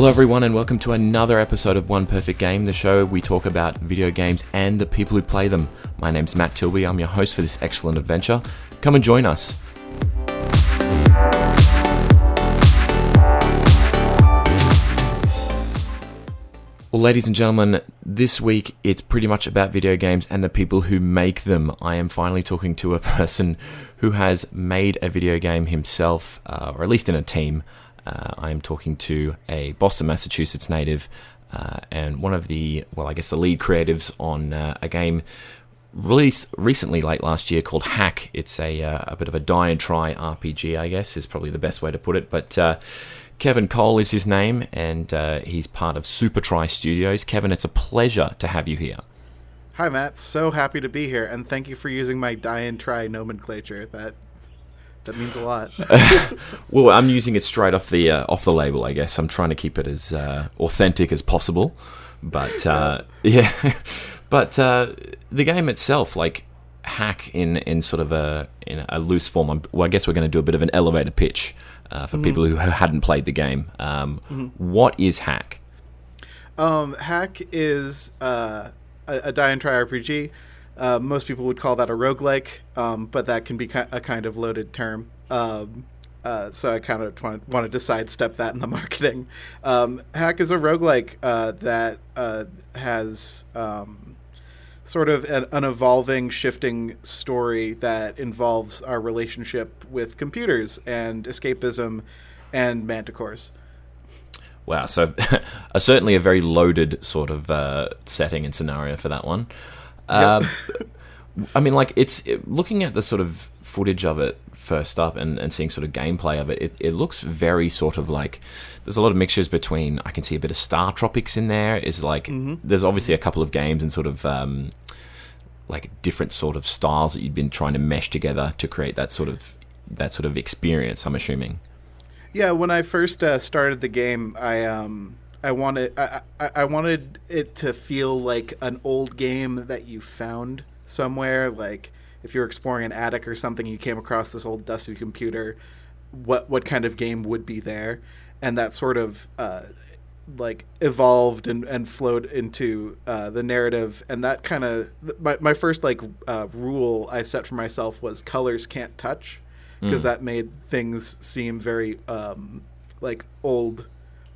Hello, everyone, and welcome to another episode of One Perfect Game, the show we talk about video games and the people who play them. My name's Matt Tilby. I'm your host for this excellent adventure. Come and join us. Well, ladies and gentlemen, this week it's pretty much about video games and the people who make them. I am finally talking to a person who has made a video game himself, uh, or at least in a team. Uh, I am talking to a Boston, Massachusetts native uh, and one of the, well, I guess the lead creatives on uh, a game released recently, late last year, called Haque. It's a, uh, a bit of a die and try RPG, I guess, is probably the best way to put it. But uh, Kevin Cole is his name, and uh, he's part of Super Try Studios. Kevin, it's a pleasure to have you here. Hi, Matt. So happy to be here, and thank you for using my die and try nomenclature. That that means a lot. well, I'm using it straight off the uh, off the label. I guess I'm trying to keep it as uh, authentic as possible. But uh, yeah, but uh, the game itself, like Haque in in sort of a in a loose form. I'm, well, I guess we're going to do a bit of an elevator pitch uh, for mm-hmm. people who hadn't played the game. Um, mm-hmm. what is Haque? Um, Haque is uh, a, a die and try RPG uh, most people would call that a roguelike, um, but that can be ki- a kind of loaded term. Um, uh, so I kind of want, wanted to sidestep that in the marketing. Um, Haque is a roguelike uh, that uh, has um, sort of an, an, evolving, shifting story that involves our relationship with computers and escapism and manticores. Wow, so certainly a very loaded sort of uh, setting and scenario for that one. Um, I mean, like it's it, looking at the sort of footage of it first up and, and seeing sort of gameplay of it, it, it looks very sort of like there's a lot of mixtures between I can see a bit of Star Tropics in there. Is like mm-hmm. there's obviously a couple of games and sort of um, like different sort of styles that you've been trying to mesh together to create that sort of that sort of experience. I'm assuming. Yeah, when I first uh, started the game, I um, I wanted I, I, I wanted it to feel like an old game that you found somewhere. Like if you're exploring an attic or something, you came across this old dusty computer. What what kind of game would be there? And that sort of uh, like evolved and, and flowed into uh, the narrative. And that kind of my my first like uh, rule I set for myself was colors can't touch because mm. that made things seem very um, like old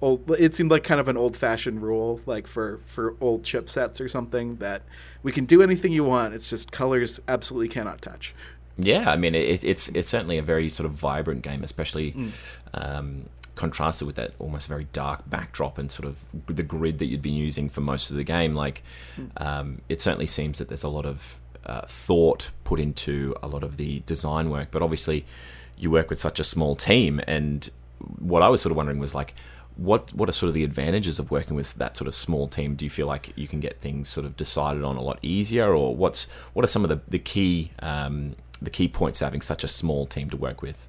old it seemed like kind of an old fashioned rule like for for old chipsets or something that we can do anything you want it's just colors absolutely cannot touch yeah i mean it, it's it's certainly a very sort of vibrant game especially mm. um, contrasted with that almost very dark backdrop and sort of the grid that you'd been using for most of the game like mm. um, it certainly seems that there's a lot of uh, thought put into a lot of the design work but obviously you work with such a small team and what i was sort of wondering was like what what are sort of the advantages of working with that sort of small team? Do you feel like you can get things sort of decided on a lot easier, or what's what are some of the the key um, the key points having such a small team to work with?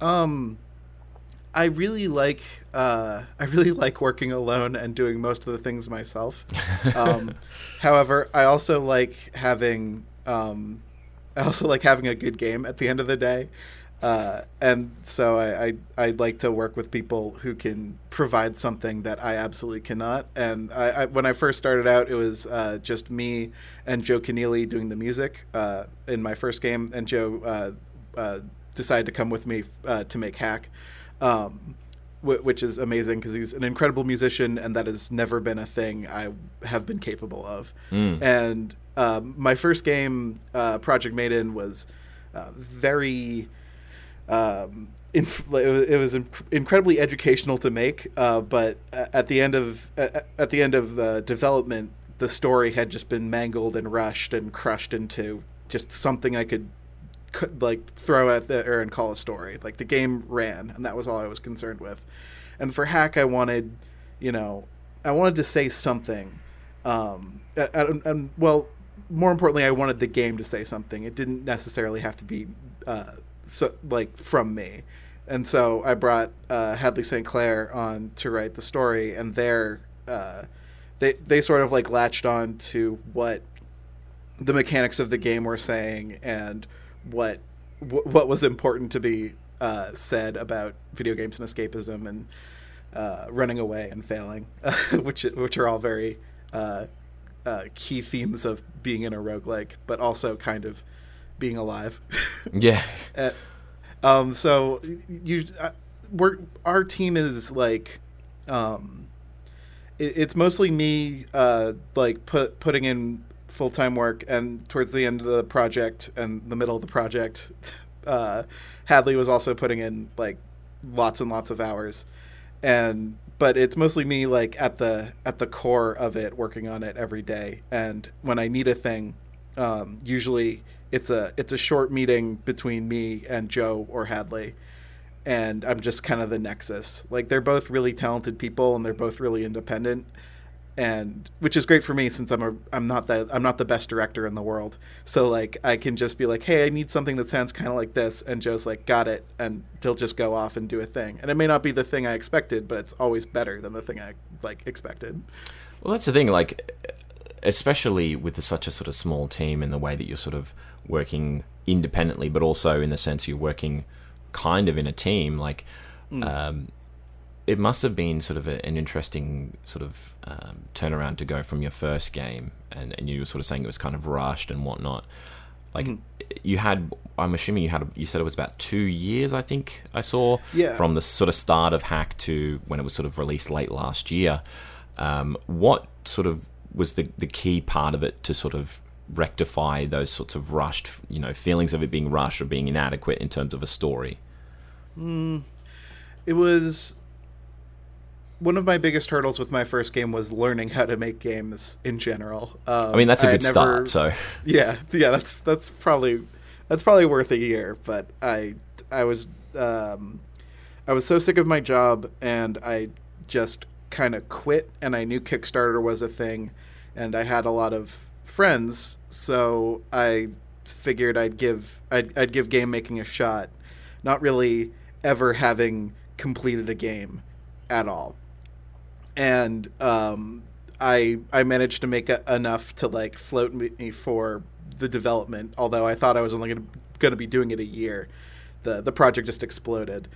Um, I really like uh, I really like working alone and doing most of the things myself. Um, however, I also like having um, I also like having a good game at the end of the day. Uh, and so I, I I like to work with people who can provide something that I absolutely cannot. And I, I when I first started out, it was uh, just me and Joe Keneally doing the music uh, in my first game, and Joe uh, uh, decided to come with me uh, to make Haque. Um, which is amazing because he's an incredible musician, and that has never been a thing I have been capable of. Mm. And um, my first game, Project Maiden, was very um, inf- it was incredibly educational to make, uh, but at the end of at the end of development, the story had just been mangled and rushed and crushed into just something I could like throw at the air and call a story. Like the game ran, and that was all I was concerned with. And for Haque, I wanted, you know, I wanted to say something, um, and, and well, more importantly, I wanted the game to say something. It didn't necessarily have to be. Uh, so like from me. And so I brought uh, Hadley St. Clair on to write the story, and they're uh, they they sort of like latched on to what the mechanics of the game were saying and what what was important to be uh, said about video games and escapism and uh, running away and failing, which which are all very uh, uh, key themes of being in a roguelike, but also kind of being alive. yeah. Uh, um, so you, uh, we're our team is like, um, it, it's mostly me, uh, like put putting in full time work, and towards the end of the project and the middle of the project, uh, Hadley was also putting in like lots and lots of hours, and but it's mostly me like at the at the core of it, working on it every day, and when I need a thing, um, usually it's a it's a short meeting between me and Joe or Hadley and I'm just kind of the nexus. Like they're both really talented people and they're both really independent and which is great for me since I'm a I'm not the I'm not the best director in the world. So like I can just be like, "Hey, I need something that sounds kind of like this." And Joe's like, "Got it." And he'll just go off and do a thing. And it may not be the thing I expected, but it's always better than the thing I like expected. Well, that's the thing like especially with such a sort of small team and the way that you're sort of working independently, but also in the sense you're working kind of in a team. Like, mm. um, it must have been sort of a, an interesting sort of um, turnaround to go from your first game, and, and you were sort of saying it was kind of rushed and whatnot. Like mm. you had, I'm assuming you had. You said it was about two years. I think I saw yeah. from the sort of start of Haque to when it was sort of released late last year. Um, what sort of was the the key part of it to sort of rectify those sorts of rushed, you know, feelings of it being rushed or being inadequate in terms of a story? Mm, it was one of my biggest hurdles with my first game was learning how to make games in general. Um, I mean, that's a good never, start. So yeah, yeah, that's that's probably that's probably worth a year. But I I was um, I was so sick of my job, and I just kind of quit. And I knew Kickstarter was a thing, and I had a lot of friends, so I figured I'd give I'd, I'd give game making a shot, not really ever having completed a game at all, and um, I I managed to make a, enough to like float me for the development. Although I thought I was only going to be doing it a year, the the project just exploded,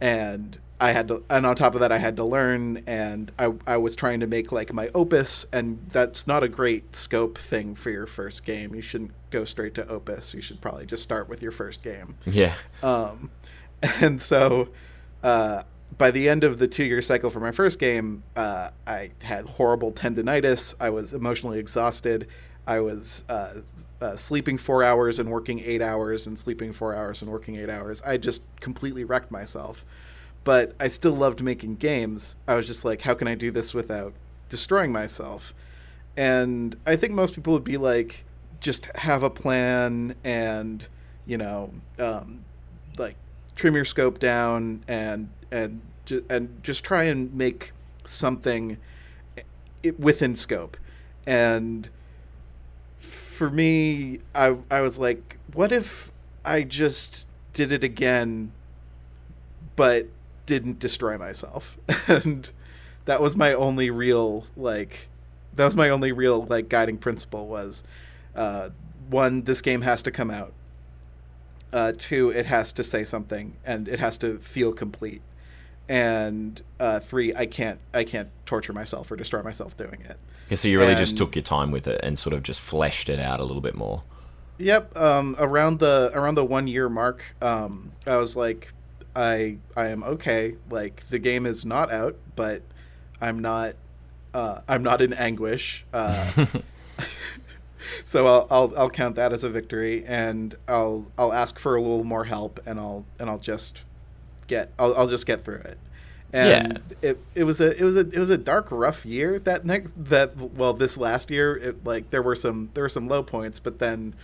and I had to, and on top of that, I had to learn, and I, I was trying to make like my opus, and that's not a great scope thing for your first game. You shouldn't go straight to opus. You should probably just start with your first game. Yeah. Um, and so, uh, by the end of the two year cycle for my first game, uh, I had horrible tendonitis. I was emotionally exhausted. I was uh, uh, sleeping four hours and working eight hours, and sleeping four hours and working eight hours. I just completely wrecked myself but I still loved making games. I was just like, how can I do this without destroying myself? And I think most people would be like, just have a plan and, you know, um, like trim your scope down and and ju- and just try and make something within scope. And for me, I I was like, what if I just did it again, but didn't destroy myself. and that was my only real like that was my only real like guiding principle was uh, one this game has to come out. Uh, two it has to say something and it has to feel complete. And uh, three i can't i can't torture myself or destroy myself doing it yeah, so you really and, just took your time with it and sort of just fleshed it out a little bit more yep um, around the around the one year mark um, i was like I I am okay. Like the game is not out, but I'm not uh, I'm not in anguish. Uh, so I'll, I'll I'll count that as a victory, and I'll I'll ask for a little more help, and I'll and I'll just get I'll, I'll just get through it. And yeah. it it was a it was a it was a dark, rough year. That next that well, this last year, it like there were some there were some low points, but then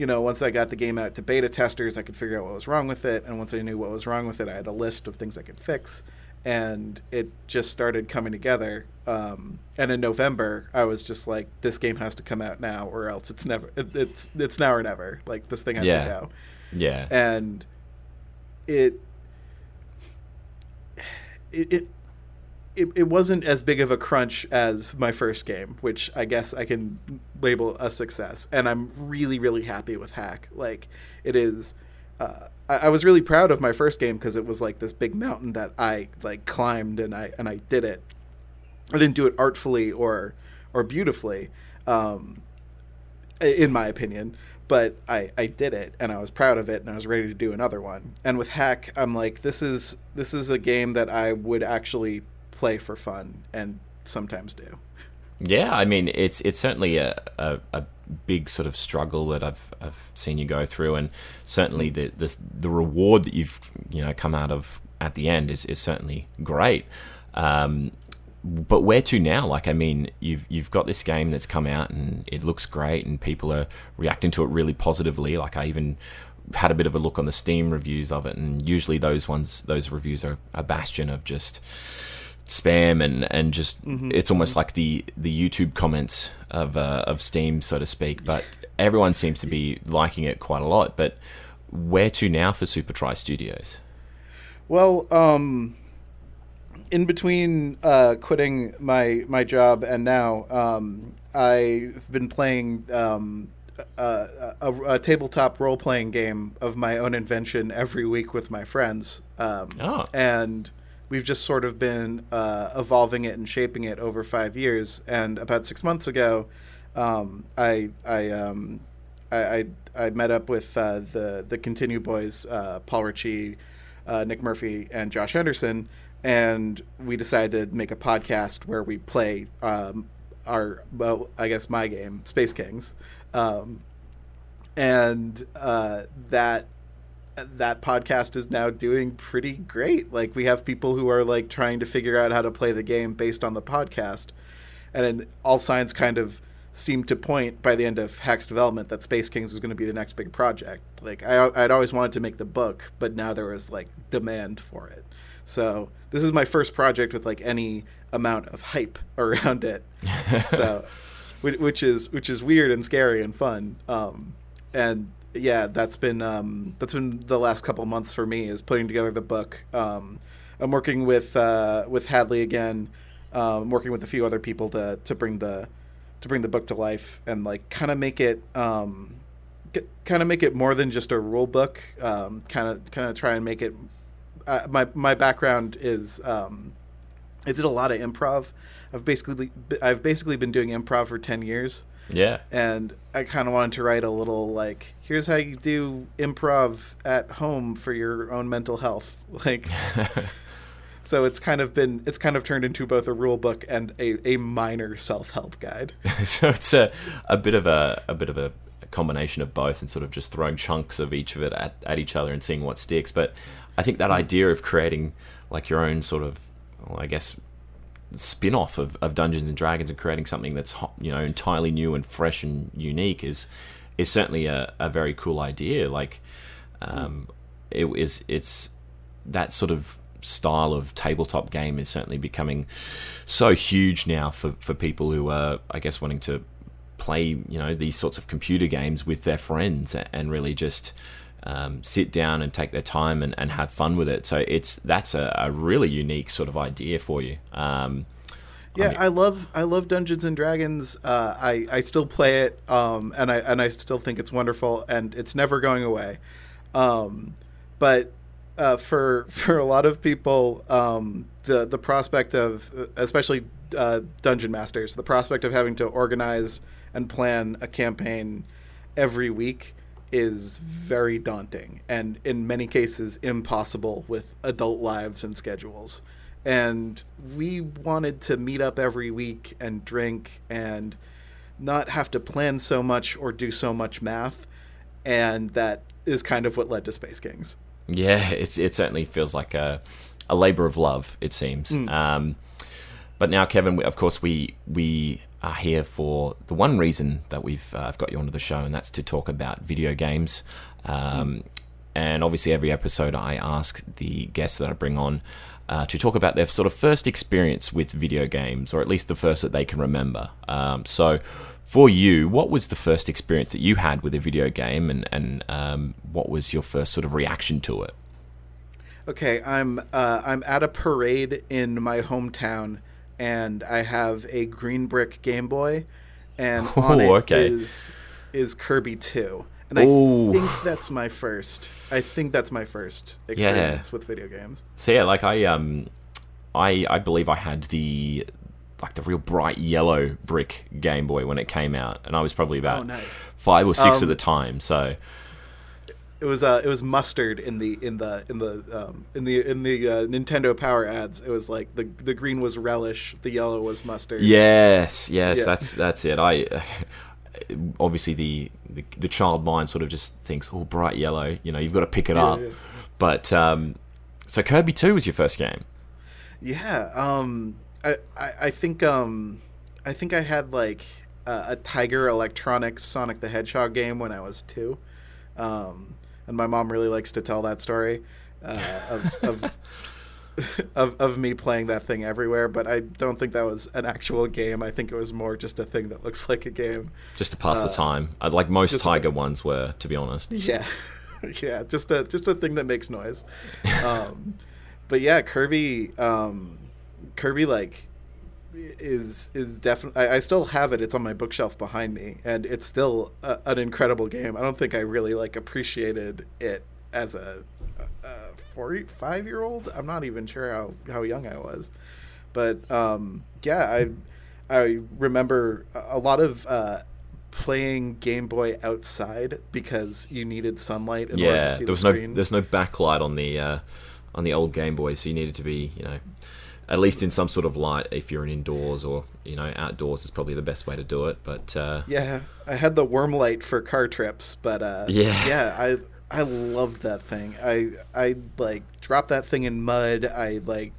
you know, once I got the game out to beta testers, I could figure out what was wrong with it. And once I knew what was wrong with it, I had a list of things I could fix. And it just started coming together. Um, and in November, I was just like, "This game has to come out now, or else it's never. It, it's it's now or never. Like this thing has yeah. to go." Yeah. And it, it, it it, it wasn't as big of a crunch as my first game, which I guess I can label a success. And I'm really, really happy with Haque. Like, it is uh, I, I was really proud of my first game because it was like this big mountain that I like climbed and I and I did it. I didn't do it artfully or or beautifully, um, in my opinion. But I, I did it and I was proud of it and I was ready to do another one. And with Haque, I'm like, this is this is a game that I would actually play for fun and sometimes do. Yeah, I mean, it's it's certainly a, a, a, big sort of struggle that I've I've seen you go through, and certainly the the, the reward that you've you know come out of at the end is, is certainly great. Um, but where to now? Like, I mean, you've you've got this game that's come out and it looks great, and people are reacting to it really positively. Like, I even had a bit of a look on the Steam reviews of it, and usually those ones, those reviews are a bastion of just spam and and just mm-hmm. it's almost like the the YouTube comments of uh, of Steam, so to speak. But everyone seems to be liking it quite a lot. But where to now for Super Try Studios? Well, um, in between uh, quitting my my job and now, um, I've been playing um, a, a, a, tabletop role playing game of my own invention every week with my friends. Um, oh. And we've just sort of been uh, evolving it and shaping it over five years. And about six months ago, um, I I, um, I, I I met up with uh, the the Continue boys, uh, Paul Ritchie, uh, Nick Murphy, and Josh Henderson and we decided to make a podcast where we play um, our well, I guess my game, Space Kings, um, and uh, that that podcast is now doing pretty great. Like we have people who are like trying to figure out how to play the game based on the podcast, and all signs kind of seemed to point by the end of Haque's development that Space Kings was going to be the next big project. Like I, I'd always wanted to make the book, but now there was like demand for it. So this is my first project with like any amount of hype around it. so, which is which is weird and scary and fun. Um, and yeah, that's been um, that's been the last couple months for me is putting together the book. Um, I'm working with uh, with Hadley again. Um, working with a few other people to to bring the to bring the book to life and like kind of make it um, kind of make it more than just a rule book. Kind of kind of try and make it uh, my my background is um, I did a lot of improv. I've basically I've basically been doing improv for ten years. Yeah. And I kind of wanted to write a little like, here's how you do improv at home for your own mental health. Like, so it's kind of been it's kind of turned into both a rule book and a, a minor self help guide. so it's a a bit of a a bit of a combination of both and sort of just throwing chunks of each of it at, at each other and seeing what sticks. But I think that idea of creating like your own sort of, well, I guess, spin-off of, of Dungeons and Dragons and creating something that's you know entirely new and fresh and unique is is certainly a, a very cool idea. Like, um, it is it's that sort of style of tabletop game is certainly becoming so huge now for, for people who are I guess wanting to play you know these sorts of computer games with their friends and really just um, sit down and take their time and, and have fun with it. So it's that's a, a really unique sort of idea for you. Um, yeah, I, mean, I, love I love Dungeons and Dragons. Uh, I I still play it, um, and I and I still think it's wonderful, and it's never going away. Um, but uh, for for a lot of people, um, the the prospect of especially uh, dungeon masters, the prospect of having to organize and plan a campaign every week is very daunting and in many cases impossible with adult lives and schedules. And we wanted to meet up every week and drink and not have to plan so much or do so much math. And that is kind of what led to Space Kings. Yeah, it's, it certainly feels like a, a labor of love, it seems. Mm. Um, but now, Kevin, we, of course, we we are here for the one reason that we've uh, got you onto the show, and that's to talk about video games. Um, and obviously, every episode, I ask the guests that I bring on uh, to talk about their sort of first experience with video games, or at least the first that they can remember. Um, so, for you, what was the first experience that you had with a video game, and and um, what was your first sort of reaction to it? Okay, I'm uh, I'm at a parade in my hometown and I have a green brick Game Boy, and on it okay. is is Kirby Two, and I Ooh. think that's my first. I think that's my first experience with video games. So yeah, like I um, I I believe I had the like the real bright yellow brick Game Boy when it came out, and I was probably about Oh, nice. five or six at Um, the time. So It was uh, it was mustard in the in the in the um, in the in the uh, Nintendo Power ads. It was like the the green was relish, the yellow was mustard. yes, yes, Yeah. that's that's it. I obviously the, the the child mind sort of just thinks, oh, bright yellow. You know, you've got to pick it Yeah, up. yeah. But um, so Kirby Two was your first game. Yeah, um, I, I, I think um, I think I had like uh, a Tiger Electronics Sonic the Hedgehog game when I was two, um, and my mom really likes to tell that story uh, of, of, of of me playing that thing everywhere. But I don't think that was an actual game. I think it was more just a thing that looks like a game. Just to pass the time, like most Uh, Tiger ones were, to be honest. Yeah, yeah, just a just a thing that makes noise. Um, but yeah, Kirby, um, Kirby like is is definitely. I, I still have it. It's on my bookshelf behind me, and it's still a, an incredible game. I don't think I really like appreciated it as a, a four five year old. I'm not even sure how how young I was, but um, yeah, I I remember a lot of. Uh, playing Game Boy outside because you needed sunlight in order to yeah, there the was no there's no backlight on the uh, on the old Game Boy, so you needed to be you know at least in some sort of light if you're in indoors or you know outdoors is probably the best way to do it. But uh, Yeah, I had the worm light for car trips, but uh, Yeah. yeah, I I loved that thing. I I like dropped that thing in mud. I like.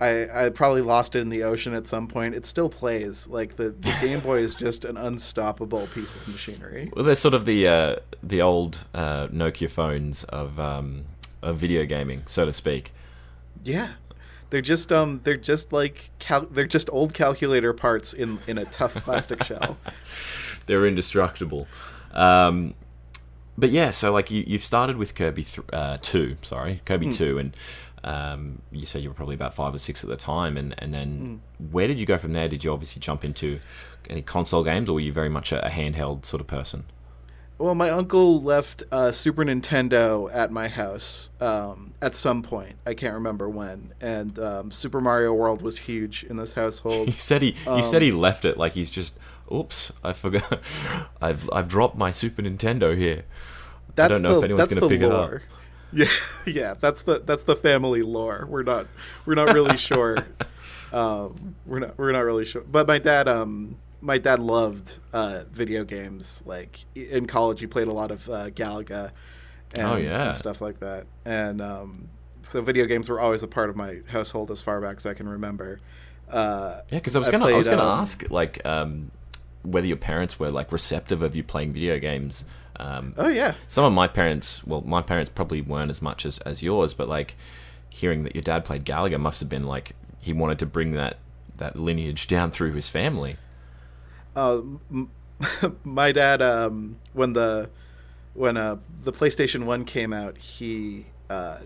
I, I probably lost it in the ocean at some point. It still plays. Like the, the Game Boy is just an unstoppable piece of machinery. well, they're sort of the uh, the old uh, Nokia phones of um, of video gaming, so to speak. Yeah, they're just um they're just like cal- they're just old calculator parts in in a tough plastic shell. They're indestructible. Um, but yeah, so like you, you've started with Kirby th- uh, two, sorry, Kirby two, and um, you said you were probably about five or six at the time, and and then where did you go from there? Did you obviously jump into any console games, or were you very much a, a handheld sort of person? Well, my uncle left uh, Super Nintendo at my house um, at some point. I can't remember when. And um, Super Mario World was huge in this He household. said he he said he left it like he's just oops, I forgot, I've I've dropped my Super Nintendo here. That's don't know the, if anyone's gonna the pick it up. Yeah, yeah. That's the that's the family lore. We're not we're not really sure. Um, we're not we're not really sure. But my dad um my dad loved uh, video games. Like in college, he played a lot of uh, Galaga. And, Oh, yeah. and stuff like that. And um, so video games were always a part of my household as far back as I can remember. Uh, Yeah, because I was I gonna I was gonna um, ask like um, whether your parents were like receptive of you playing video games. Um, oh yeah, some of my parents, well, my parents probably weren't as much as, as yours, but like hearing that your dad played Galaga must have been like he wanted to bring that that lineage down through his family. Uh, m- my dad um, when the when uh, the PlayStation One came out, he uh,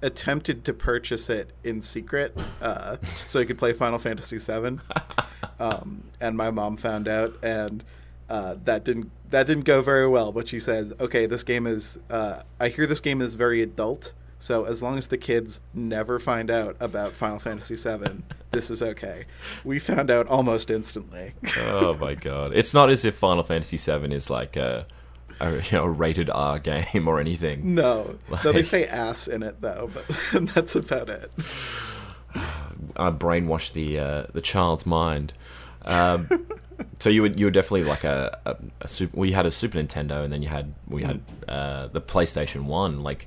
attempted to purchase it in secret uh, so he could play Final Fantasy VII, um, and my mom found out, and uh, that didn't that didn't go very well. But she said, "Okay, this game is. Uh, I hear this game is very adult." So as long as the kids never find out about Final Fantasy VII, this is okay. We found out almost instantly. oh my god! It's not as if Final Fantasy VII is like a, a you know rated R game or anything. No, no, they say ass in it though, but that's about it. I brainwashed the uh, the child's mind. Um, so you were you were definitely like a, a, a super. Well, had a Super Nintendo, and then you had we had uh, the PlayStation One. Like,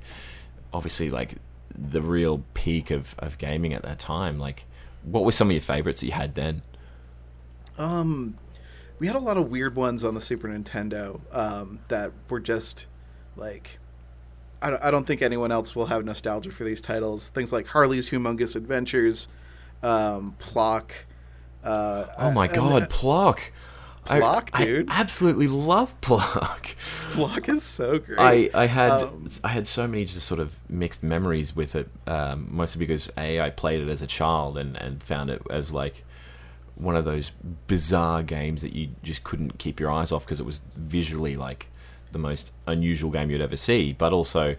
obviously, like the real peak of, of gaming at that time. Like, what were some of your favorites that you had then? Um, we had a lot of weird ones on the Super Nintendo um, that were just like. I don't, I don't think anyone else will have nostalgia for these titles. Things like Harley's Humongous Adventures, um, Plok. Uh, Oh my god, Plok! I- Plok, I, dude. absolutely love Plok. Plok is so great. I, I had Um, I had so many just sort of mixed memories with it, um, mostly because a I played it as a child and, and found it as like one of those bizarre games that you just couldn't keep your eyes off because it was visually like the most unusual game you'd ever see, but also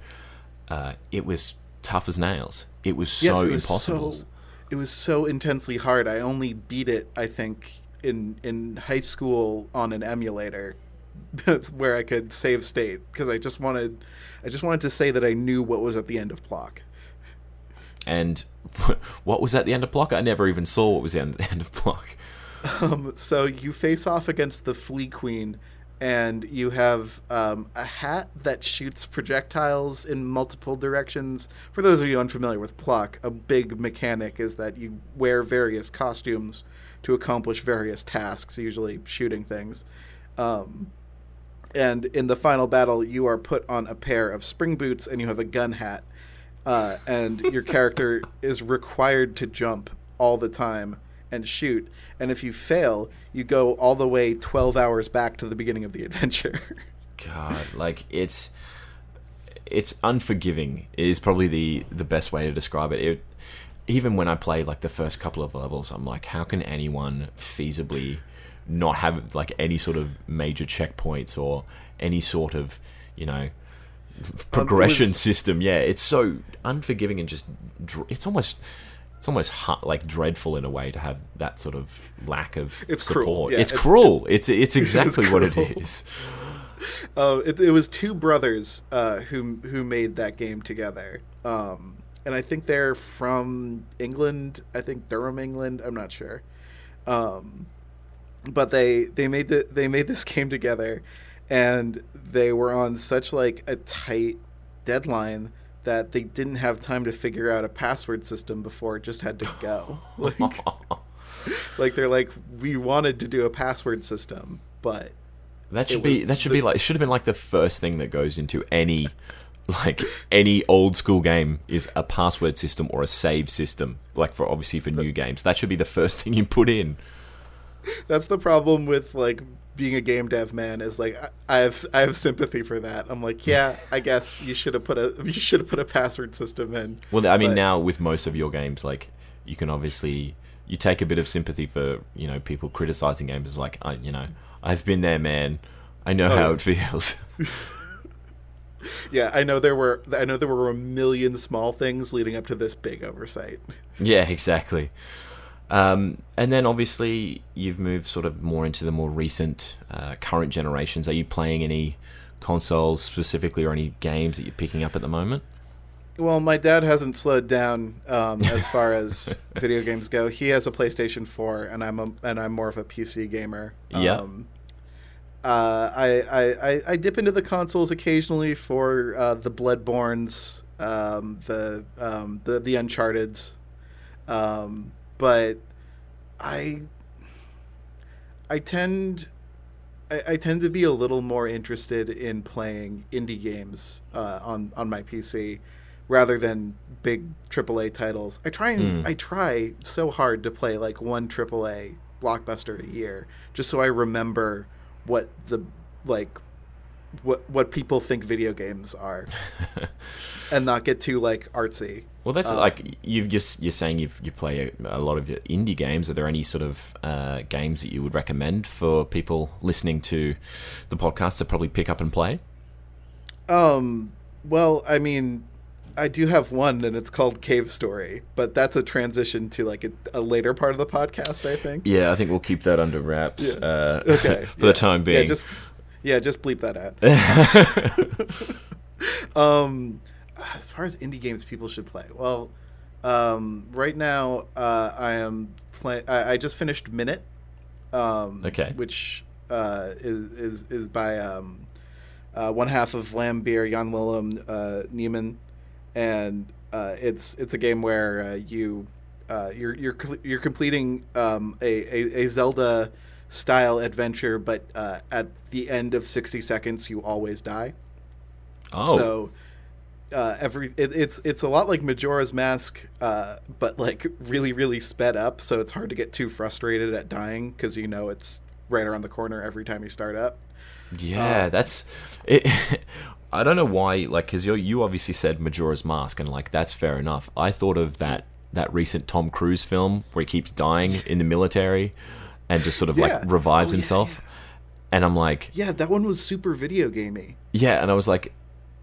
uh, it was tough as nails. It was so Yes, it was impossible. so- it was so intensely hard. I only beat it, I think, in in high school on an emulator, where I could save state because I just wanted, I just wanted to say that I knew what was at the end of Plok. And what was at the end of Plok? I never even saw what was at the end of Plok. Um, so you face off against the Flea Queen, and you have um, a hat that shoots projectiles in multiple directions. For those of you unfamiliar with Plok, a big mechanic is that you wear various costumes to accomplish various tasks, usually shooting things. Um, and in the final battle, you are put on a pair of spring boots and you have a gun hat. Uh, and your character is required to jump all the time and shoot. And if you fail, you go all the way 12 hours back to the beginning of the adventure. God, like it's it's unforgiving is probably the the best way to describe it. It even when I play like the first couple of levels, I'm like, how can anyone feasibly not have like any sort of major checkpoints or any sort of you know um, progression was- system? Yeah, it's so unforgiving and just it's almost. It's almost hu- like dreadful in a way to have that sort of lack of It's support. cruel, yeah, it's, it's- cruel. It's it's exactly what it is. Uh, it, it was two brothers uh, who who made that game together, um, and I think they're from England. I think Durham, England. I'm not sure, um, but they they made the they made this game together, and they were on such like a tight deadline that they didn't have time to figure out a password system before it just had to go. like, like they're like we wanted to do a password system, but That should be that should the- be like it should have been like the first thing that goes into any like any old school game is a password system or a save system. Like for obviously for new games, that should be the first thing you put in. That's the problem with like being a game dev man is like I, have I have sympathy for that. I'm like, yeah, I guess you should have put a you should have put a password system in. Well, I mean But- now with most of your games, like you can obviously you take a bit of sympathy for you know people criticizing games. It's like I you know I've been there, man. I know Oh, how it feels. Yeah, I know there were I know there were a million small things leading up to this big oversight. Yeah, exactly. Um, and then obviously you've moved sort of more into the more recent, uh, current generations. Are you playing any consoles specifically, or any games that you're picking up at the moment? Well, my dad hasn't slowed down um, as far as video games go. He has a PlayStation 4, and I'm a, and I'm more of a PC gamer. Yeah. Um, uh, I, I, I I dip into the consoles occasionally for uh, the Bloodbornes, um, the um, the the Uncharted's, um, but I I tend I, I tend to be a little more interested in playing indie games uh, on on my PC rather than big AAA titles. I try and Hmm. I try so hard to play like one AAA blockbuster a year just so I remember what the like what what people think video games are and not get too like artsy. Well, that's Um, like you've just you're saying you've, you play a, a lot of indie games. Are there any sort of uh, games that you would recommend for people listening to the podcast to probably pick up and play? Um well, I mean I do have one and it's called Cave Story, but that's a transition to like a, a later part of the podcast, I think. Yeah, I think we'll keep that under wraps Yeah. uh, Okay. for yeah. the time being. Yeah, just yeah, just bleep that out. um, as far as indie games people should play, well, um, right now uh, I am playing. I, I just finished Minit. Um, Okay. Which uh, is is is by um, uh, one half of Vlambeer, Jan Willem uh, Nijman, and uh, it's it's a game where uh, you uh, you're you're cl- you're completing um, a, a a Zelda style adventure, but uh, at the end of sixty seconds, you always die. oh, So uh, every it, it's it's a lot like Majora's Mask, uh, but like really really sped up. So it's hard to get too frustrated at dying because you know it's right around the corner every time you start up. Yeah, that's it. I don't know why, like, because you you obviously said Majora's Mask, and like that's fair enough. I thought of that that recent Tom Cruise film where he keeps dying in the military and just sort of Yeah. like revives Oh, yeah, himself. and I'm like, Yeah, that one was super video gamey. yeah, and I was like,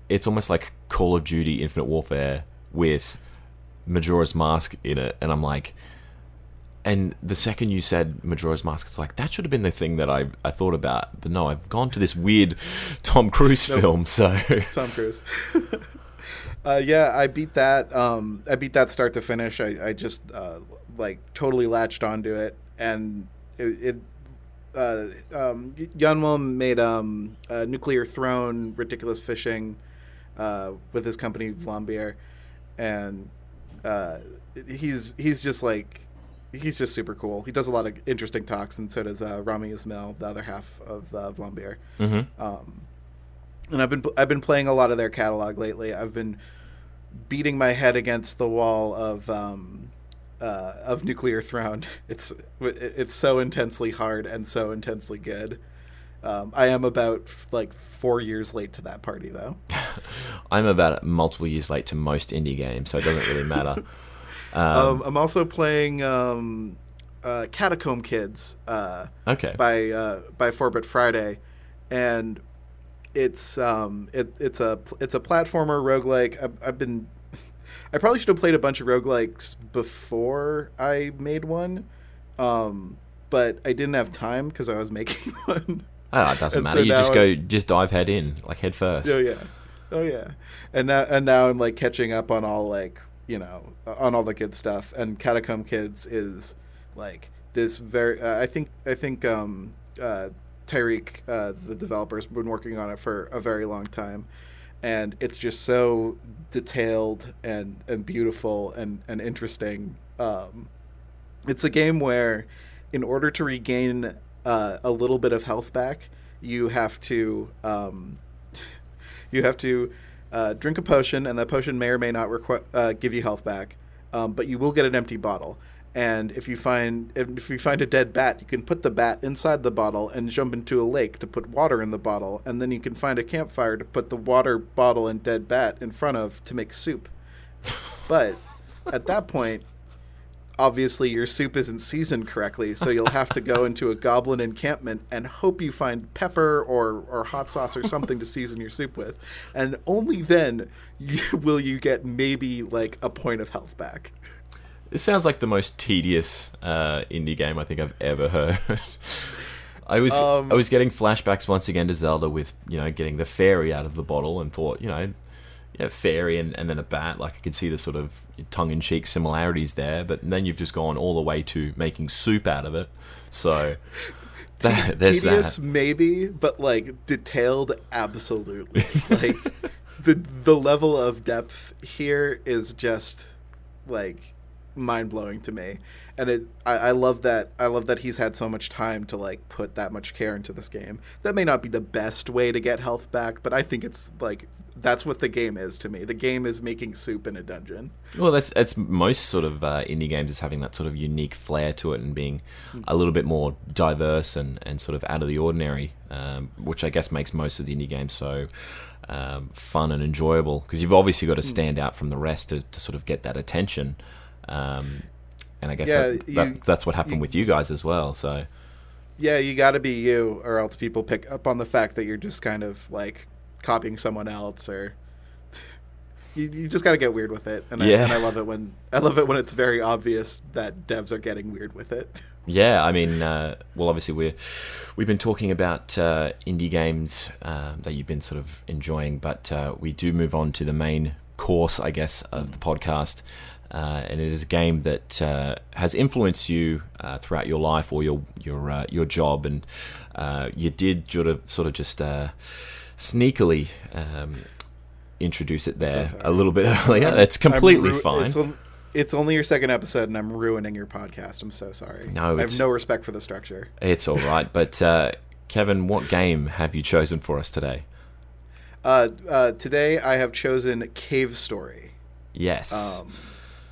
it's almost like Call of Duty Infinite Warfare with Majora's Mask in it, and I'm like, and the second you said Majora's Mask, it's like that should have been the thing that I I thought about, but no, I've gone to this weird Tom Cruise Nope. film, so Tom Cruise. uh, yeah, I beat that. Um, I beat that start to finish. I, I just uh, like totally latched onto it, and it. it uh, um, made um, uh, Nuclear Throne, Ridiculous Fishing, uh, with his company Vlambeer, and uh, he's he's just like he's just super cool. He does a lot of interesting talks, and so does uh, Rami Ismail, the other half of uh, Vlambeer. hmm Um, and I've been I've been playing a lot of their catalog lately. I've been beating my head against the wall of um, uh, of Nuclear Throne. It's it's so intensely hard and so intensely good. Um, I am about like four years late to that party though. I'm about multiple years late to most indie games, so it doesn't really matter. Um, Um, I'm also playing um, uh, Catacomb Kids. Uh, okay, by uh, by Four Bit Friday, and it's um it, it's a it's a platformer roguelike. I've, I've been I probably should have played a bunch of roguelikes before I made one, um, but I didn't have time because I was making one. oh, it doesn't and matter. so you just go, just dive head in, like head first. oh yeah, oh yeah, and now and now I'm like catching up on all like you know on all the good stuff. And Catacomb Kids is like this very. Uh, I think I think um, uh, Tyriq, uh, the developer's been working on it for a very long time, and it's just so detailed and and beautiful and and interesting. Um, it's a game where, in order to regain uh, a little bit of health back, you have to um, you have to uh, drink a potion, and that potion may or may not requ- uh, give you health back, um, but you will get an empty bottle. And if you find if you find a dead bat, you can put the bat inside the bottle and jump into a lake to put water in the bottle, and then you can find a campfire to put the water bottle and dead bat in front of to make soup. But at that point, obviously your soup isn't seasoned correctly, so you'll have to go into a goblin encampment and hope you find pepper or, or hot sauce or something to season your soup with. And only then you, will you get maybe like a point of health back. This sounds like the most tedious uh, indie game I think I've ever heard. I was Um, I was getting flashbacks once again to Zelda with you know getting the fairy out of the bottle and thought you know yeah fairy and, and then a bat like I could see the sort of tongue in cheek similarities there, but then you've just gone all the way to making soup out of it. So that, there's Tedious, that. maybe, but like detailed, absolutely. like the the level of depth here is just like mind blowing to me, and it. I, I love that. I love that he's had so much time to like put that much care into this game. That may not be the best way to get health back, but I think it's like that's what the game is to me. The game is making soup in a dungeon. Well, that's that's most sort of uh, indie games is having that sort of unique flair to it and being a little bit more diverse and, and sort of out of the ordinary, um, which I guess makes most of the indie games so um, fun and enjoyable because you've obviously got to stand out from the rest to, to sort of get that attention. Um, and I guess Yeah, that, you- that's what happened you- with you guys as well. So Yeah, you got to be you, or else people pick up on the fact that you're just kind of like copying someone else, or you, you just got to get weird with it. And, I, and I love it when I love it when it's very obvious that devs are getting weird with it. Yeah, I mean, uh, well, obviously we're we've been talking about uh, indie games uh, that you've been sort of enjoying, but uh, we do move on to the main course, I guess, of the podcast, uh, and it is a game that uh, has influenced you uh, throughout your life or your your uh, your job, and uh, you did sort of sort of just uh, sneakily. Um, introduce it there sorry. a little bit earlier. That's completely ru- fine. It's, on- it's only your second episode, and I'm ruining your podcast. I'm so sorry. No, I have no respect for the structure. It's all right. But uh, Kevin, what game have you chosen for us today? Uh, uh, today, I have chosen Cave Story. Yes. Um,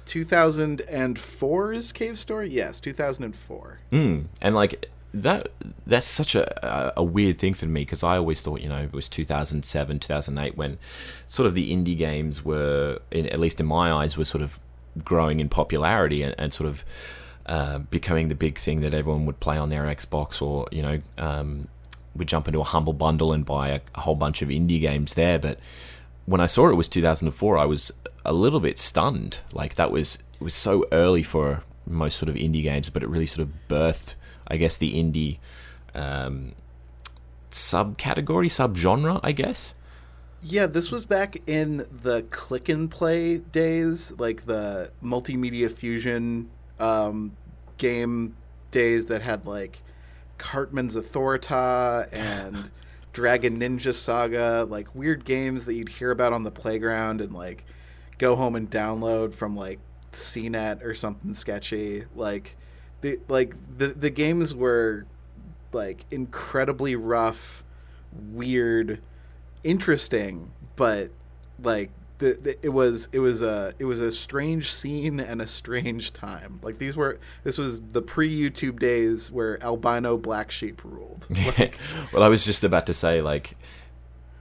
2004's Cave Story? Yes, 2004. Mm, and like that that's such a a weird thing for me because I always thought you know it was 2007 2008 when sort of the indie games were in, at least in my eyes were sort of growing in popularity and, and sort of uh, becoming the big thing that everyone would play on their Xbox or you know um, would jump into a humble bundle and buy a, a whole bunch of indie games there. But when I saw it was 2004, I was a little bit stunned. Like that was it was so early for most sort of indie games, but it really sort of birthed, I guess, the indie um, subcategory, subgenre, I guess. Yeah, this was back in the click and play days, like the multimedia fusion um, game days that had like Cartman's Authorita and Dragon Ninja Saga, like weird games that you'd hear about on the playground and like go home and download from like CNET or something sketchy. Like the like the the games were like incredibly rough, weird, interesting, but like the, the, it was it was a it was a strange scene and a strange time. Like these were this was the pre YouTube days where Albino Blacksheep ruled. Like, well, I was just about to say like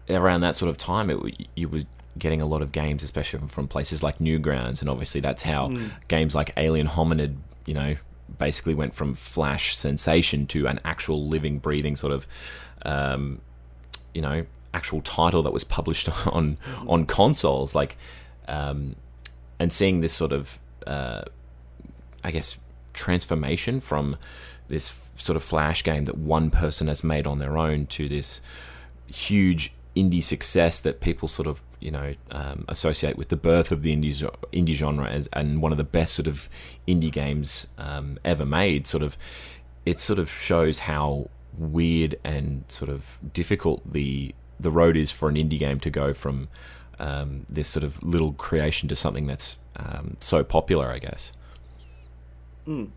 around that sort of time, it you was getting a lot of games, especially from places like Newgrounds, and obviously that's how mm. games like Alien Hominid, you know, basically went from flash sensation to an actual living, breathing sort of, um, you know, actual title that was published on on consoles. Like, um, and seeing this sort of, uh, I guess, transformation from this sort of flash game that one person has made on their own to this huge indie success that people sort of you know um, associate with the birth of the indie indie genre as and one of the best sort of indie games um, ever made. Sort of, it sort of shows how weird and sort of difficult the the road is for an indie game to go from um, this sort of little creation to something that's um, so popular. I guess. Mm.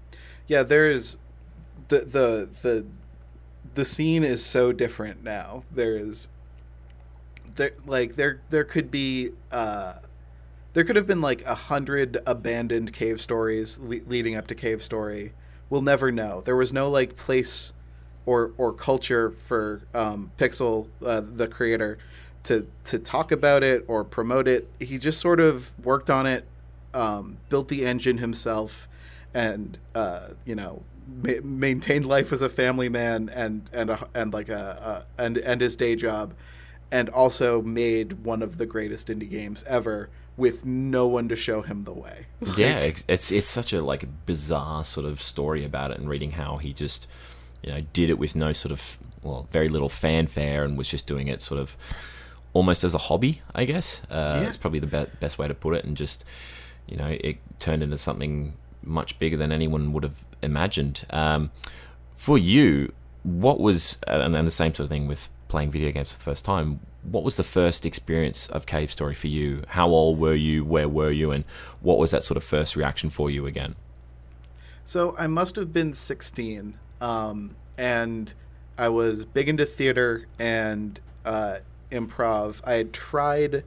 Yeah, there's the the the the scene is so different now. There is there like there there could be uh there could have been like a hundred abandoned cave stories le- leading up to cave story. We'll never know. There was no like place or or culture for um, pixel uh, the creator to to talk about it or promote it. He just sort of worked on it um, built the engine himself and uh, you know ma- maintained life as a family man and and a, and like a, a and and his day job and also made one of the greatest indie games ever with no one to show him the way. yeah, it's it's such a like bizarre sort of story about it, and reading how he just you know did it with no sort of well very little fanfare and was just doing it sort of almost as a hobby, I guess. Uh, yeah. It's probably the be- best way to put it, and just you know it turned into something much bigger than anyone would have imagined. Um, for you, what was and, and the same sort of thing with playing video games for the first time, what was the first experience of Cave Story for you? How old were you? Where were you? And what was that sort of first reaction for you again? So I must have been 16. Um, and I was big into theater and uh, improv. I had tried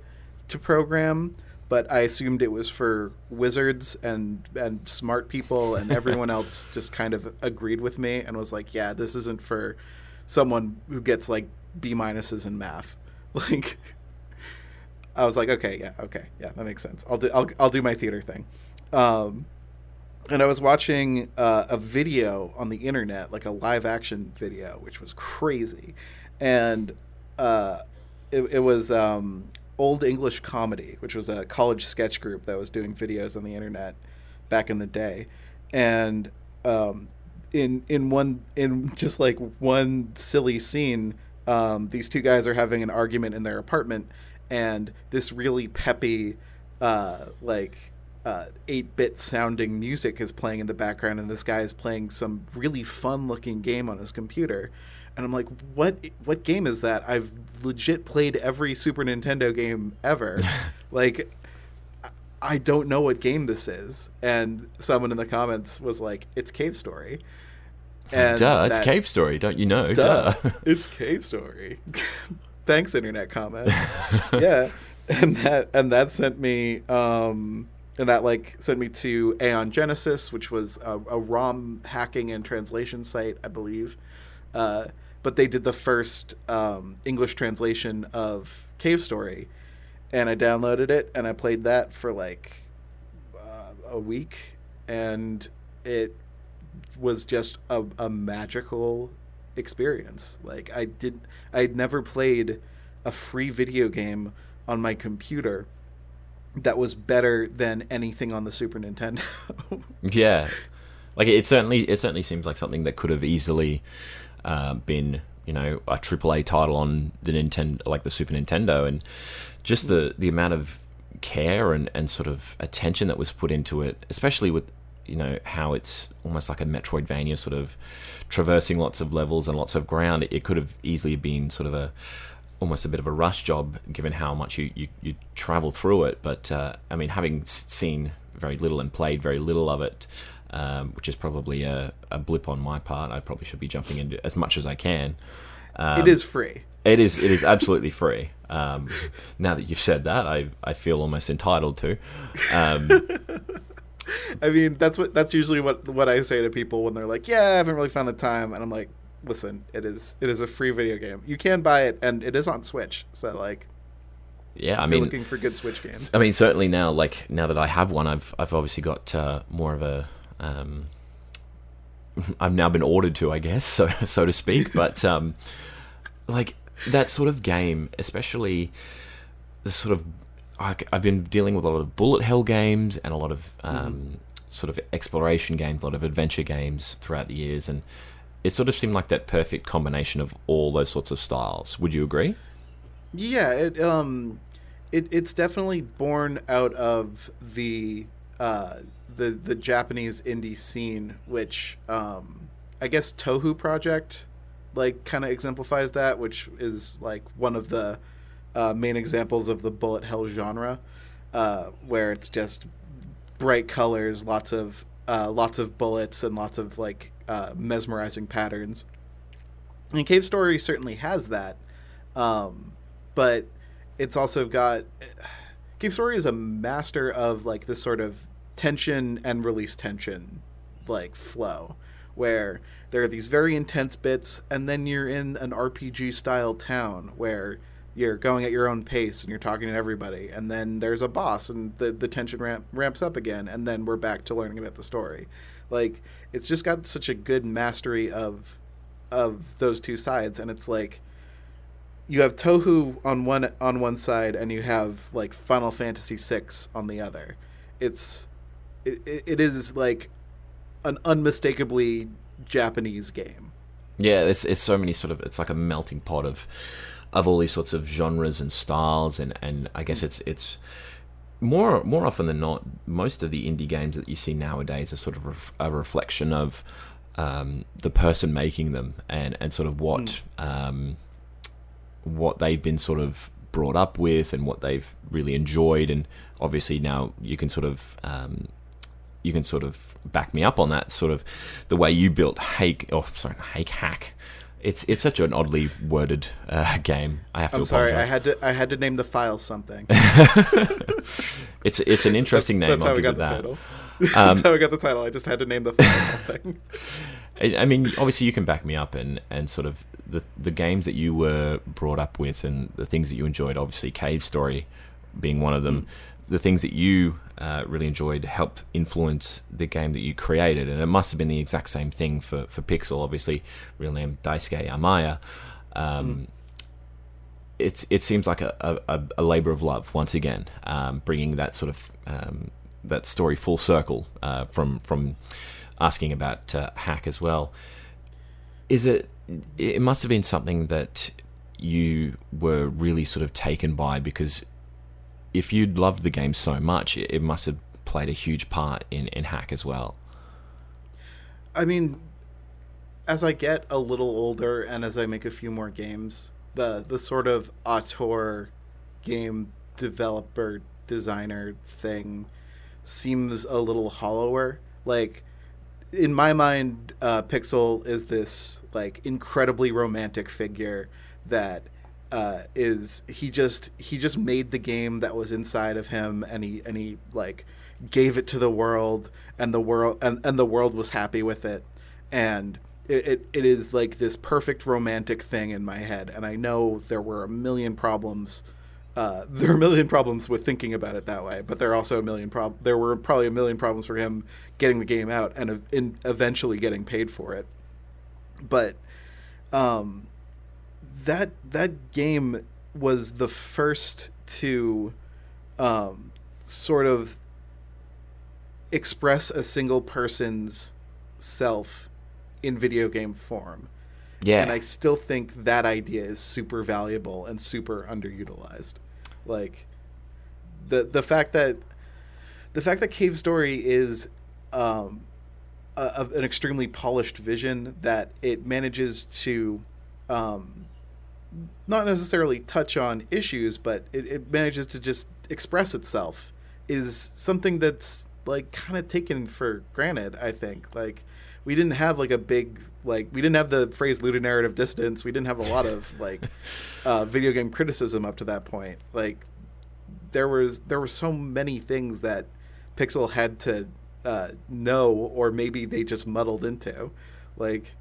to program, but I assumed it was for wizards and and smart people, and everyone else just kind of agreed with me and was like, "Yeah, this isn't for someone who gets like B minuses in math. Like, I was like, okay, yeah, okay, yeah, that makes sense. I'll do I'll I'll do my theater thing. Um, and I was watching uh, a video on the internet, like a live action video, which was crazy, and uh, it, it was um, Olde English Comedy, which was a college sketch group that was doing videos on the internet back in the day, and um, in in one in just like one silly scene um, these two guys are having an argument in their apartment, and this really peppy, uh, like eight uh, bit sounding music is playing in the background, and this guy is playing some really fun looking game on his computer. And I'm like, what? What game is that? I've legit played every Super Nintendo game ever. like, I don't know what game this is. And someone in the comments was like, it's Cave Story. And duh, it's Cave Story, don't you know? Duh, duh. it's Cave Story. Thanks, internet comment. yeah, and that and that sent me, um, and that like sent me to Aeon Genesis, which was a, a ROM hacking and translation site, I believe. Uh, but they did the first um, English translation of Cave Story, and I downloaded it and I played that for like uh, a week, and it was just a, a magical experience. Like I did, I'd never played a free video game on my computer that was better than anything on the Super Nintendo. yeah, like it certainly it certainly seems like something that could have easily uh, been you know a AAA title on the Nintendo, like the Super Nintendo, and just the the amount of care and, and sort of attention that was put into it, especially with you know how it's almost like a Metroidvania, sort of traversing lots of levels and lots of ground. It, could have easily been sort of a almost a bit of a rush job given how much you, you, you travel through it. But uh, I mean, having seen very little and played very little of it, um, which is probably a, a, blip on my part, I probably should be jumping into as much as I can. Um, it is free. It is. It is absolutely free. Um, now that you've said that, I I feel almost entitled to. Um, I mean, that's what that's usually what what I say to people when they're like, "Yeah, I haven't really found the time," and I'm like, listen, it is it is a free video game. You can buy it, and it is on Switch. So like, yeah, I mean, looking for good Switch games. I mean, certainly now, like now that I have one, I've I've obviously got uh, more of a. Um, I've now been ordered to, I guess, so so to speak. But um, like that sort of game, especially the sort of I've been dealing with a lot of bullet hell games and a lot of um, mm-hmm. sort of exploration games, a lot of adventure games throughout the years, and it sort of seemed like that perfect combination of all those sorts of styles. Would you agree? Yeah, it um, it it's definitely born out of the uh the the Japanese indie scene, which um, I guess Touhou Project like kind of exemplifies that, which is like one of the uh, main examples of the bullet hell genre, uh, where it's just bright colors, lots of uh, lots of bullets, and lots of like uh, mesmerizing patterns. And Cave Story certainly has that, um, but it's also got Cave Story is a master of like this sort of tension and release tension like flow where there are these very intense bits and then you're in an RPG style town where you're going at your own pace and you're talking to everybody and then there's a boss and the, the tension ramp, ramps up again and then we're back to learning about the story like it's just got such a good mastery of of those two sides, and it's like you have Touhou on one on one side, and you have like Final Fantasy VI on the other. It's it, it is like an unmistakably Japanese game. Yeah, it's, it's so many sort of it's like a melting pot of of all these sorts of genres and styles, and and I guess it's it's more more often than not, most of the indie games that you see nowadays are sort of a reflection of um, the person making them and and sort of what mm. um, what they've been sort of brought up with and what they've really enjoyed and obviously now you can sort of um, you can sort of back me up on that sort of the way you built Hake oh sorry Hake Haque it's it's such an oddly worded uh, game. I have to. I'm apologize. sorry. I had to I had to name the file something. it's it's an interesting that's, name. That's I'll how we got the that. title. Um, that's how we got the title. I just had to name the file something. I mean, obviously, you can back me up and and sort of the the games that you were brought up with and the things that you enjoyed. Obviously, Cave Story being one of them. Mm. The things that you uh, really enjoyed helped influence the game that you created, and it must have been the exact same thing for for Pixel. Obviously, real name Daisuke Amaya. Um, mm. It's it seems like a, a, a labor of love once again, um, bringing that sort of um, that story full circle uh, from from asking about uh, Haque as well. Is it? It must have been something that you were really sort of taken by because if you'd loved the game so much, it, must have played a huge part in, in Haque as well. I mean, as I get a little older and as I make a few more games, the the sort of auteur game developer designer thing seems a little hollower. Like in my mind, uh, Pixel is this like incredibly romantic figure that uh, is he just he just made the game that was inside of him and he and he like gave it to the world and the world and, and the world was happy with it. And it, it, it is like this perfect romantic thing in my head. And i know there were a million problems uh, there are a million problems with thinking about it that way but there are also a million prob there were probably a million problems for him getting the game out and in, eventually getting paid for it. But um, that that game was the first to um, sort of express a single person's self in video game form. Yeah. And I still think that idea is super valuable and super underutilized. Like the the fact that the fact that Cave Story is um, a, a, an extremely polished vision that it manages to um, not necessarily touch on issues, but it, it manages to just express itself is something that's like kind of taken for granted. I think like we didn't have like a big like we didn't have the phrase ludonarrative dissidence. We didn't have a lot of like uh, video game criticism up to that point. Like there was there were so many things that Pixel had to uh, know, or maybe they just muddled into. Like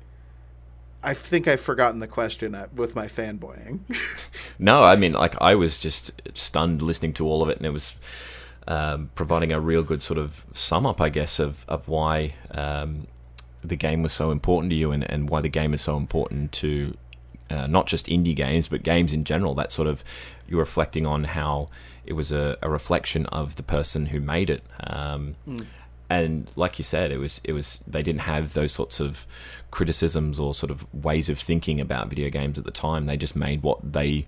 I think I've forgotten the question uh, with my fanboying. no, I mean, like I was just stunned listening to all of it, and it was um, providing a real good sort of sum up, I guess, of of why um, the game was so important to you, and, and why the game is so important to uh, not just indie games, but games in general. That sort of you're reflecting on how it was a, a reflection of the person who made it. Um, mm and like you said, it was it was they didn't have those sorts of criticisms or sort of ways of thinking about video games at the time. They just made what they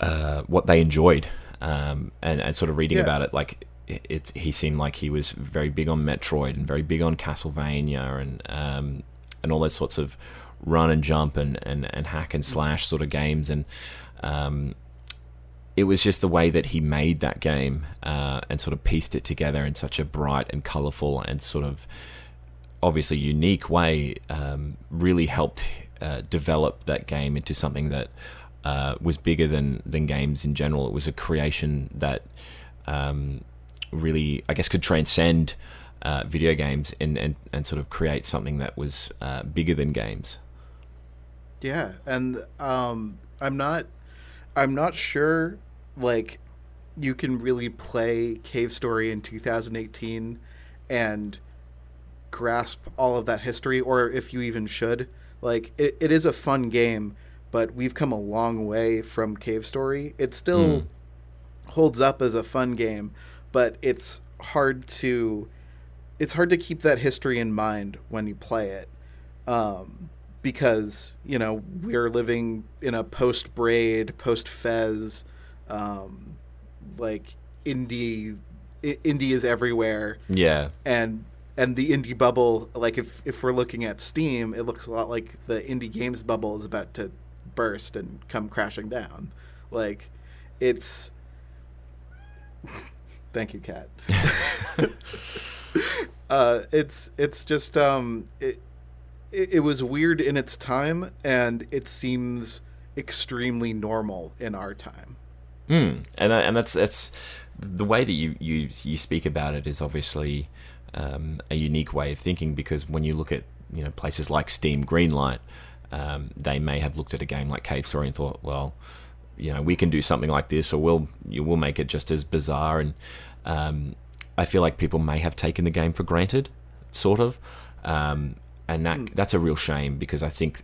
uh, what they enjoyed, um, and and sort of reading yeah. about it, like it's he seemed like he was very big on Metroid and very big on Castlevania and um, and all those sorts of run and jump and, and, and hack and slash sort of games and um, it was just the way that he made that game uh, and sort of pieced it together in such a bright and colorful and sort of obviously unique way um, really helped uh, develop that game into something that uh, was bigger than than games in general. It was a creation that um, really, I guess, could transcend uh, video games and, and and sort of create something that was uh, bigger than games. Yeah, and um, I'm not I'm not sure like you can really play Cave Story in 2018 and grasp all of that history or if you even should. Like it, it is a fun game, but we've come a long way from Cave Story. It still mm. holds up as a fun game, but it's hard to it's hard to keep that history in mind when you play it. Um, because you know we're living in a post Braid, post Fez, um, like indie, I- indie is everywhere. Yeah, and and the indie bubble, like if if we're looking at Steam, it looks a lot like the indie games bubble is about to burst and come crashing down. Like it's. Thank you, Kat. uh, it's it's just um it it, it was weird in its time, and it seems extremely normal in our time. Mm. And and that's that's the way that you you you speak about it is obviously um, a unique way of thinking because when you look at you know places like Steam Greenlight, um, they may have looked at a game like Cave Story and thought, well, you know, we can do something like this, or we'll you will make it just as bizarre. And um, I feel like people may have taken the game for granted, sort of. Um, and that mm. that's a real shame because I think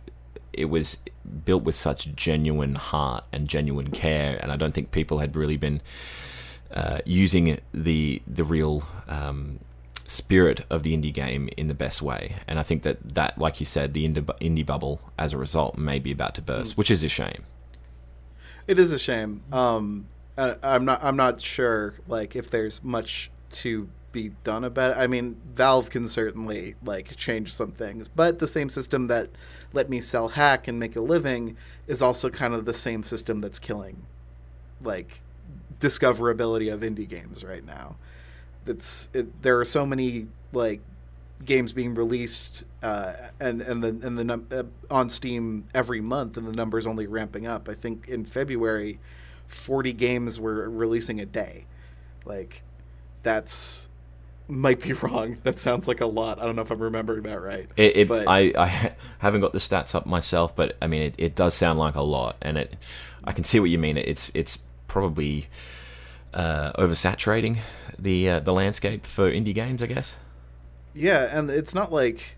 it was built with such genuine heart and genuine care, and I don't think people had really been uh, using the the real um, spirit of the indie game in the best way. And I think that that, like you said, the indie, indie bubble as a result may be about to burst, mm. which is a shame. It is a shame. Um, I, I'm not. I'm not sure. Like if there's much to be done about it. I mean, Valve can certainly like change some things, but the same system that let me sell Haque and make a living is also kind of the same system that's killing like discoverability of indie games right now. It's it, there are so many like games being released uh, and and the and the num- uh, on Steam every month, and the numbers only ramping up. I think in February, forty games were releasing a day. Like that's might be wrong. That sounds like a lot. I don't know if I'm remembering that right. It, it but, I, I haven't got the stats up myself, but I mean, it, it does sound like a lot, and it, I can see what you mean. It's it's probably uh, oversaturating the uh, the landscape for indie games, I guess. Yeah, and it's not like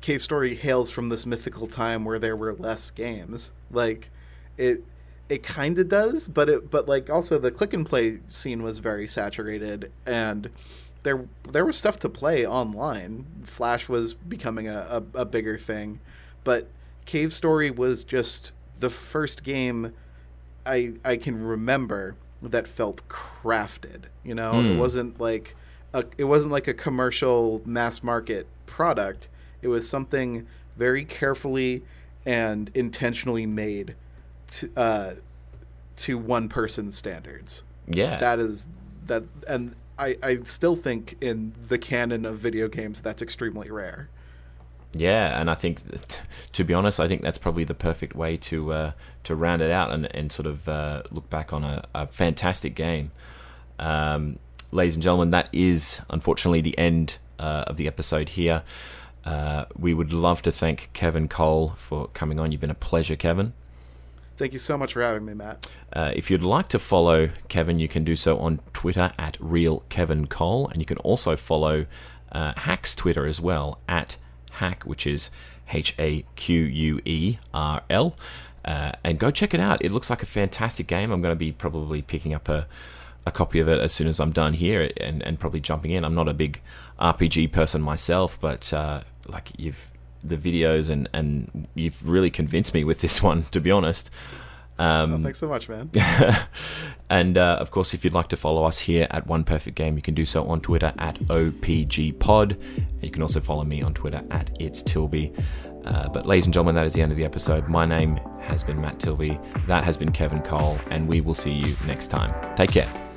Cave Story hails from this mythical time where there were less games. Like it it kind of does, but it but like also the click and play scene was very saturated and there there was stuff to play online. Flash was becoming a, a, a bigger thing, but Cave Story was just the first game I I can remember that felt crafted. You know, mm. it hmm. wasn't like a, it wasn't like a commercial mass market product. It was something very carefully and intentionally made to uh, to one person's standards. Yeah, that is that, and I I still think in the canon of video games that's extremely rare. Yeah, and I think, to be honest, I think that's probably the perfect way to uh, to round it out and, and sort of uh, look back on a, a fantastic game. Um, ladies and gentlemen, that is unfortunately the end uh, of the episode here. Uh, we would love to thank Kevin Cole for coming on. You've been a pleasure, Kevin. Thank you so much for having me, Matt. Uh, if you'd like to follow Kevin, you can do so on Twitter at Real Kevin Cole, and you can also follow uh, Haque's Twitter as well at Hack, which is H A Q U E R L. Uh, and go check it out. It looks like a fantastic game. I'm going to be probably picking up a a copy of it as soon as I'm done here and, and probably jumping in. I'm not a big RPG person myself, but uh, like you've the videos and, and you've really convinced me with this one, to be honest. Um, oh, thanks so much, man. and uh, of course, if you'd like to follow us here at One Perfect Game, you can do so on Twitter at OPG Pod. You can also follow me on Twitter at It's Tilby. Uh, but, ladies and gentlemen, that is the end of the episode. My name has been Matt Tilby. That has been Kevin Cole, and we will see you next time. Take care.